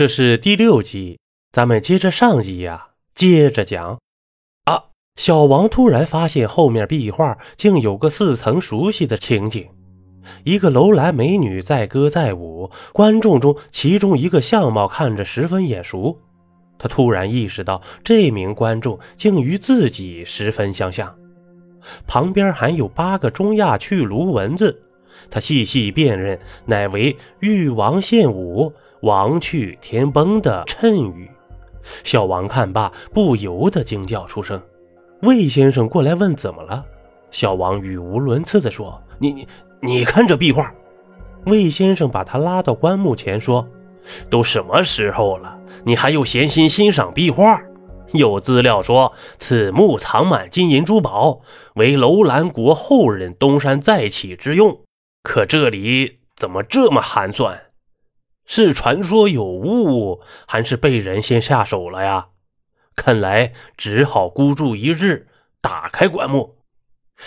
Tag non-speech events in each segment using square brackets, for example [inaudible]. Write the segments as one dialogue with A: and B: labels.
A: 这是第六集，咱们接着上集呀，接着讲。啊！小王突然发现后面壁画竟有个似曾熟悉的情景：一个楼兰美女载歌载舞，观众中其中一个相貌看着十分眼熟。他突然意识到，这名观众竟与自己十分相像。旁边还有八个中亚去卢文字，他细细辨认，乃为“欲王献舞”。王去天崩的谶语，小王看罢，不由得惊叫出声。魏先生过来问怎么了，小王语无伦次地说：“你你你看这壁画。”魏先生把他拉到棺木前说：“都什么时候了，你还有闲心欣赏壁画？有资料说此墓藏满金银珠宝，为楼兰国后人东山再起之用。可这里怎么这么寒酸？”是传说有误，还是被人先下手了呀？看来只好孤注一掷，打开棺木。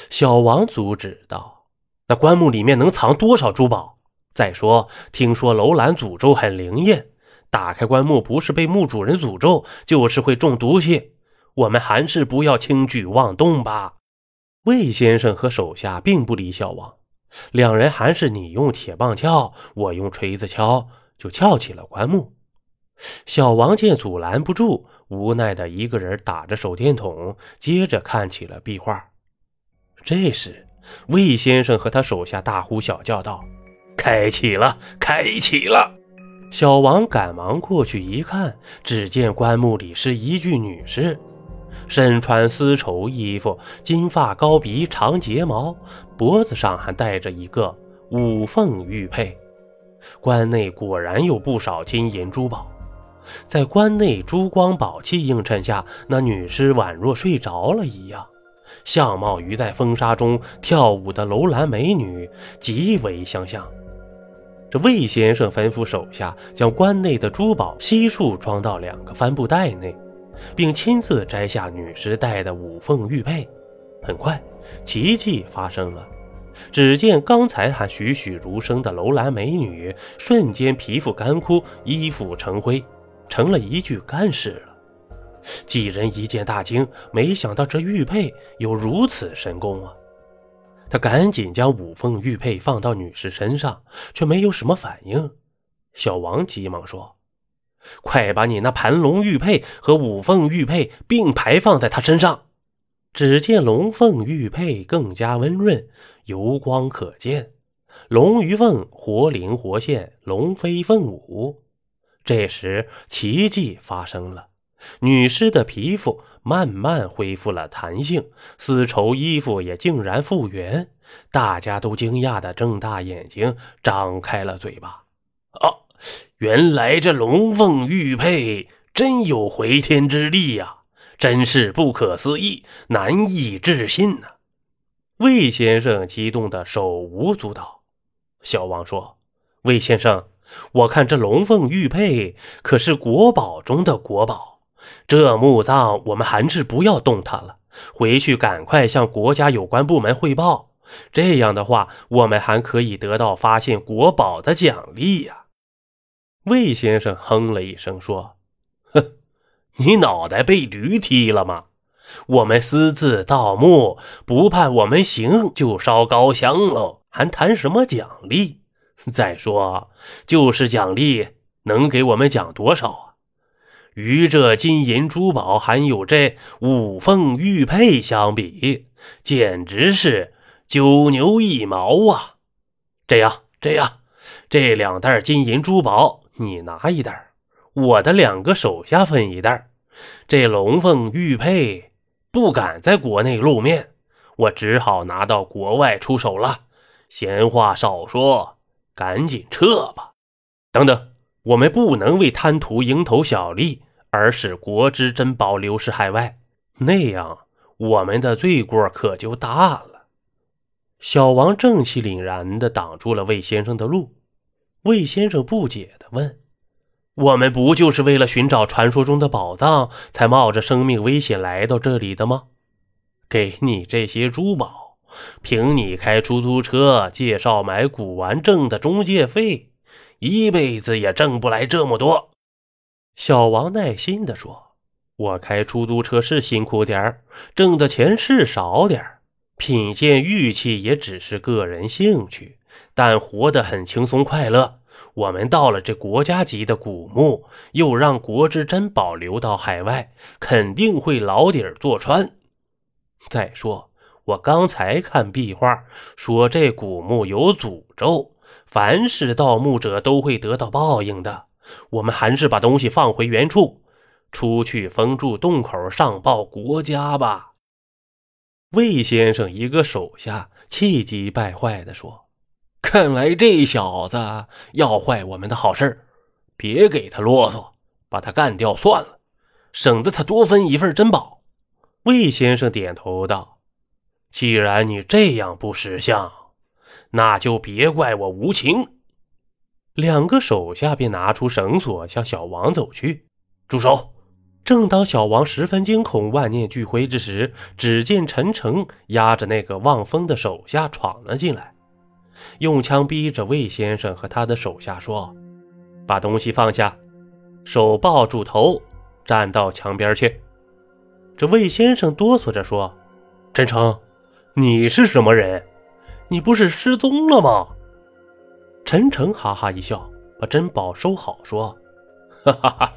A: 小王阻止道：“那棺木里面能藏多少珠宝？再说，听说楼兰诅咒很灵验，打开棺木不是被墓主人诅咒，就是会中毒气。我们还是不要轻举妄动吧。”魏先生和手下并不理小王，两人还是你用铁棒撬，我用锤子敲。就撬起了棺木，小王见阻拦不住，无奈的一个人打着手电筒，接着看起了壁画。这时，魏先生和他手下大呼小叫道：“开启了，开启了！”小王赶忙过去一看，只见棺木里是一具女尸，身穿丝绸衣服，金发高鼻，长睫毛，脖子上还戴着一个五凤玉佩。关内果然有不少金银珠宝，在关内珠光宝气映衬下，那女尸宛若睡着了一样，相貌与在风沙中跳舞的楼兰美女极为相像。这魏先生吩咐手下将关内的珠宝悉数装到两个帆布袋内，并亲自摘下女尸戴的五凤玉佩。很快，奇迹发生了。只见刚才还栩栩如生的楼兰美女，瞬间皮肤干枯，衣服成灰，成了一具干尸了。几人一见大惊，没想到这玉佩有如此神功啊！他赶紧将五凤玉佩放到女尸身上，却没有什么反应。小王急忙说：“快把你那盘龙玉佩和五凤玉佩并排放在她身上。”只见龙凤玉佩更加温润，油光可见；龙鱼凤活灵活现，龙飞凤舞。这时奇迹发生了，女尸的皮肤慢慢恢复了弹性，丝绸衣服也竟然复原。大家都惊讶的睁大眼睛，张开了嘴巴。哦，原来这龙凤玉佩真有回天之力呀！真是不可思议，难以置信呐！魏先生激动的手舞足蹈。小王说：“魏先生，我看这龙凤玉佩可是国宝中的国宝，这墓葬我们还是不要动它了，回去赶快向国家有关部门汇报。这样的话，我们还可以得到发现国宝的奖励呀。”魏先生哼了一声说：“ [laughs] 哼。”你脑袋被驴踢了吗？我们私自盗墓，不判我们刑就烧高香喽，还谈什么奖励？再说，就是奖励，能给我们奖多少啊？与这金银珠宝还有这五凤玉佩相比，简直是九牛一毛啊！这样，这样，这两袋金银珠宝你拿一袋。我的两个手下分一袋，这龙凤玉佩不敢在国内露面，我只好拿到国外出手了。闲话少说，赶紧撤吧。等等，我们不能为贪图蝇头小利而使国之珍宝流失海外，那样我们的罪过可就大了。小王正气凛然地挡住了魏先生的路。魏先生不解地问。我们不就是为了寻找传说中的宝藏，才冒着生命危险来到这里的吗？给你这些珠宝，凭你开出租车介绍买古玩挣的中介费，一辈子也挣不来这么多。小王耐心地说：“我开出租车是辛苦点儿，挣的钱是少点儿，品鉴玉器也只是个人兴趣，但活得很轻松快乐。我们到了这国家级的古墓，又让国之珍宝流到海外，肯定会牢底坐穿。再说，我刚才看壁画，说这古墓有诅咒，凡是盗墓者都会得到报应的。”我们还是把东西放回原处，出去封住洞口，上报国家吧。魏先生一个手下气急败坏地说：“看来这小子要坏我们的好事别给他啰嗦，把他干掉算了，省得他多分一份珍宝。”魏先生点头道：“既然你这样不识相，那就别怪我无情。”两个手下便拿出绳索向小王走去。住手！正当小王十分惊恐、万念俱灰之时，只见陈诚压着那个望风的手下闯了进来，用枪逼着魏先生和他的手下说：“把东西放下，手抱住头，站到墙边去。”这魏先生哆嗦着说：“陈诚，你是什么人？你不是失踪了吗？”陈诚哈哈一笑，把珍宝收好，说：“哈哈哈，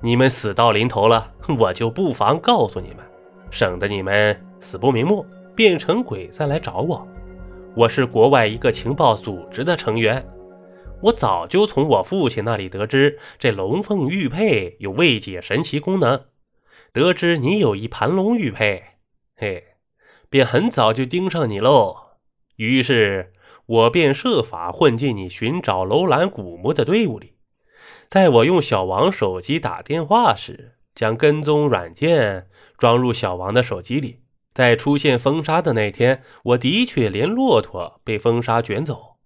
A: 你们死到临头了，我就不妨告诉你们，省得你们死不瞑目，变成鬼再来找我。我是国外一个情报组织的成员，我早就从我父亲那里得知这龙凤玉佩有未解神奇功能，得知你有一盘龙玉佩，嘿，便很早就盯上你喽。于是。”我便设法混进你寻找楼兰古墓的队伍里，在我用小王手机打电话时，将跟踪软件装入小王的手机里。在出现风沙的那天，我的确连骆驼被风沙卷走。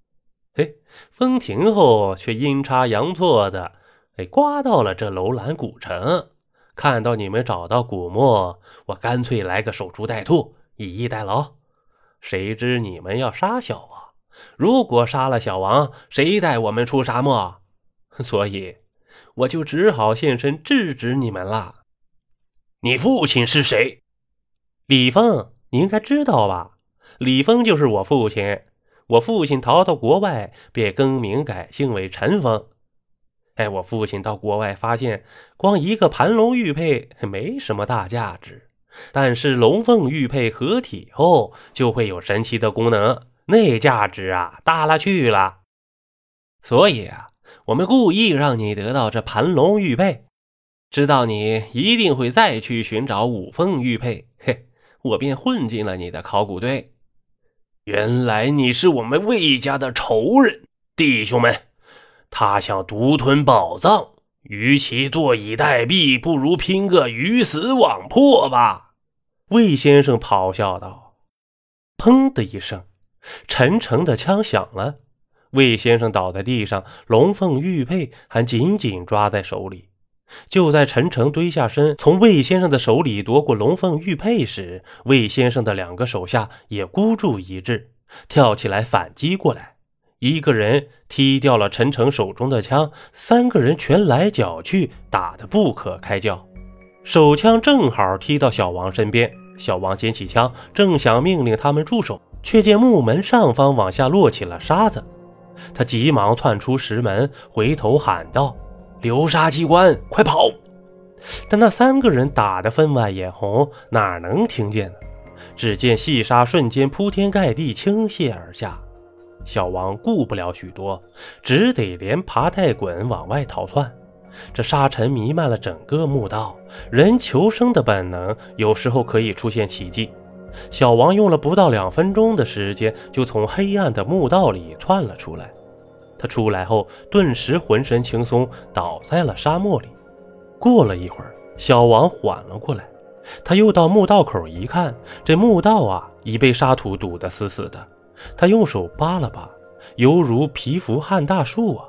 A: 嘿，风停后却阴差阳错的，哎，刮到了这楼兰古城。看到你们找到古墓，我干脆来个守株待兔，以逸待劳。谁知你们要杀小王。如果杀了小王，谁带我们出沙漠？[laughs] 所以我就只好现身制止你们了。你父亲是谁？李峰，你应该知道吧？李峰就是我父亲。我父亲逃到国外，便更名改姓为陈峰。哎，我父亲到国外发现，光一个盘龙玉佩没什么大价值，但是龙凤玉佩合体后就会有神奇的功能。那价值啊，大了去了。所以啊，我们故意让你得到这盘龙玉佩，知道你一定会再去寻找五凤玉佩，嘿，我便混进了你的考古队。原来你是我们魏家的仇人，弟兄们，他想独吞宝藏，与其坐以待毙，不如拼个鱼死网破吧。魏先生咆哮道：“砰的一声。”陈诚的枪响了，魏先生倒在地上，龙凤玉佩还紧紧抓在手里。就在陈诚蹲下身，从魏先生的手里夺过龙凤玉佩时，魏先生的两个手下也孤注一掷，跳起来反击过来。一个人踢掉了陈诚手中的枪，三个人拳来脚去，打得不可开交。手枪正好踢到小王身边，小王捡起枪，正想命令他们住手。却见木门上方往下落起了沙子，他急忙窜出石门，回头喊道：“流沙机关，快跑！”但那三个人打得分外眼红，哪能听见呢？只见细沙瞬间铺天盖地倾泻而下，小王顾不了许多，只得连爬带滚往外逃窜。这沙尘弥漫了整个墓道，人求生的本能有时候可以出现奇迹。小王用了不到两分钟的时间，就从黑暗的墓道里窜了出来。他出来后，顿时浑身轻松，倒在了沙漠里。过了一会儿，小王缓了过来。他又到墓道口一看，这墓道啊，已被沙土堵得死死的。他用手扒了扒，犹如蚍蜉撼大树啊，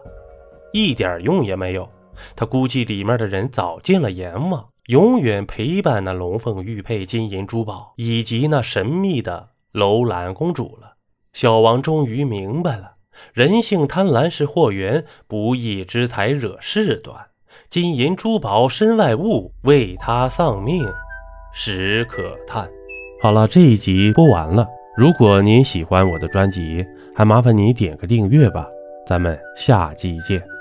A: 一点用也没有。他估计里面的人早进了阎王。永远陪伴那龙凤玉佩、金银珠宝以及那神秘的楼兰公主了。小王终于明白了，人性贪婪是祸源，不义之财惹事端。金银珠宝、身外物为他丧命，实可叹。好了，这一集播完了。如果您喜欢我的专辑，还麻烦您点个订阅吧。咱们下集见。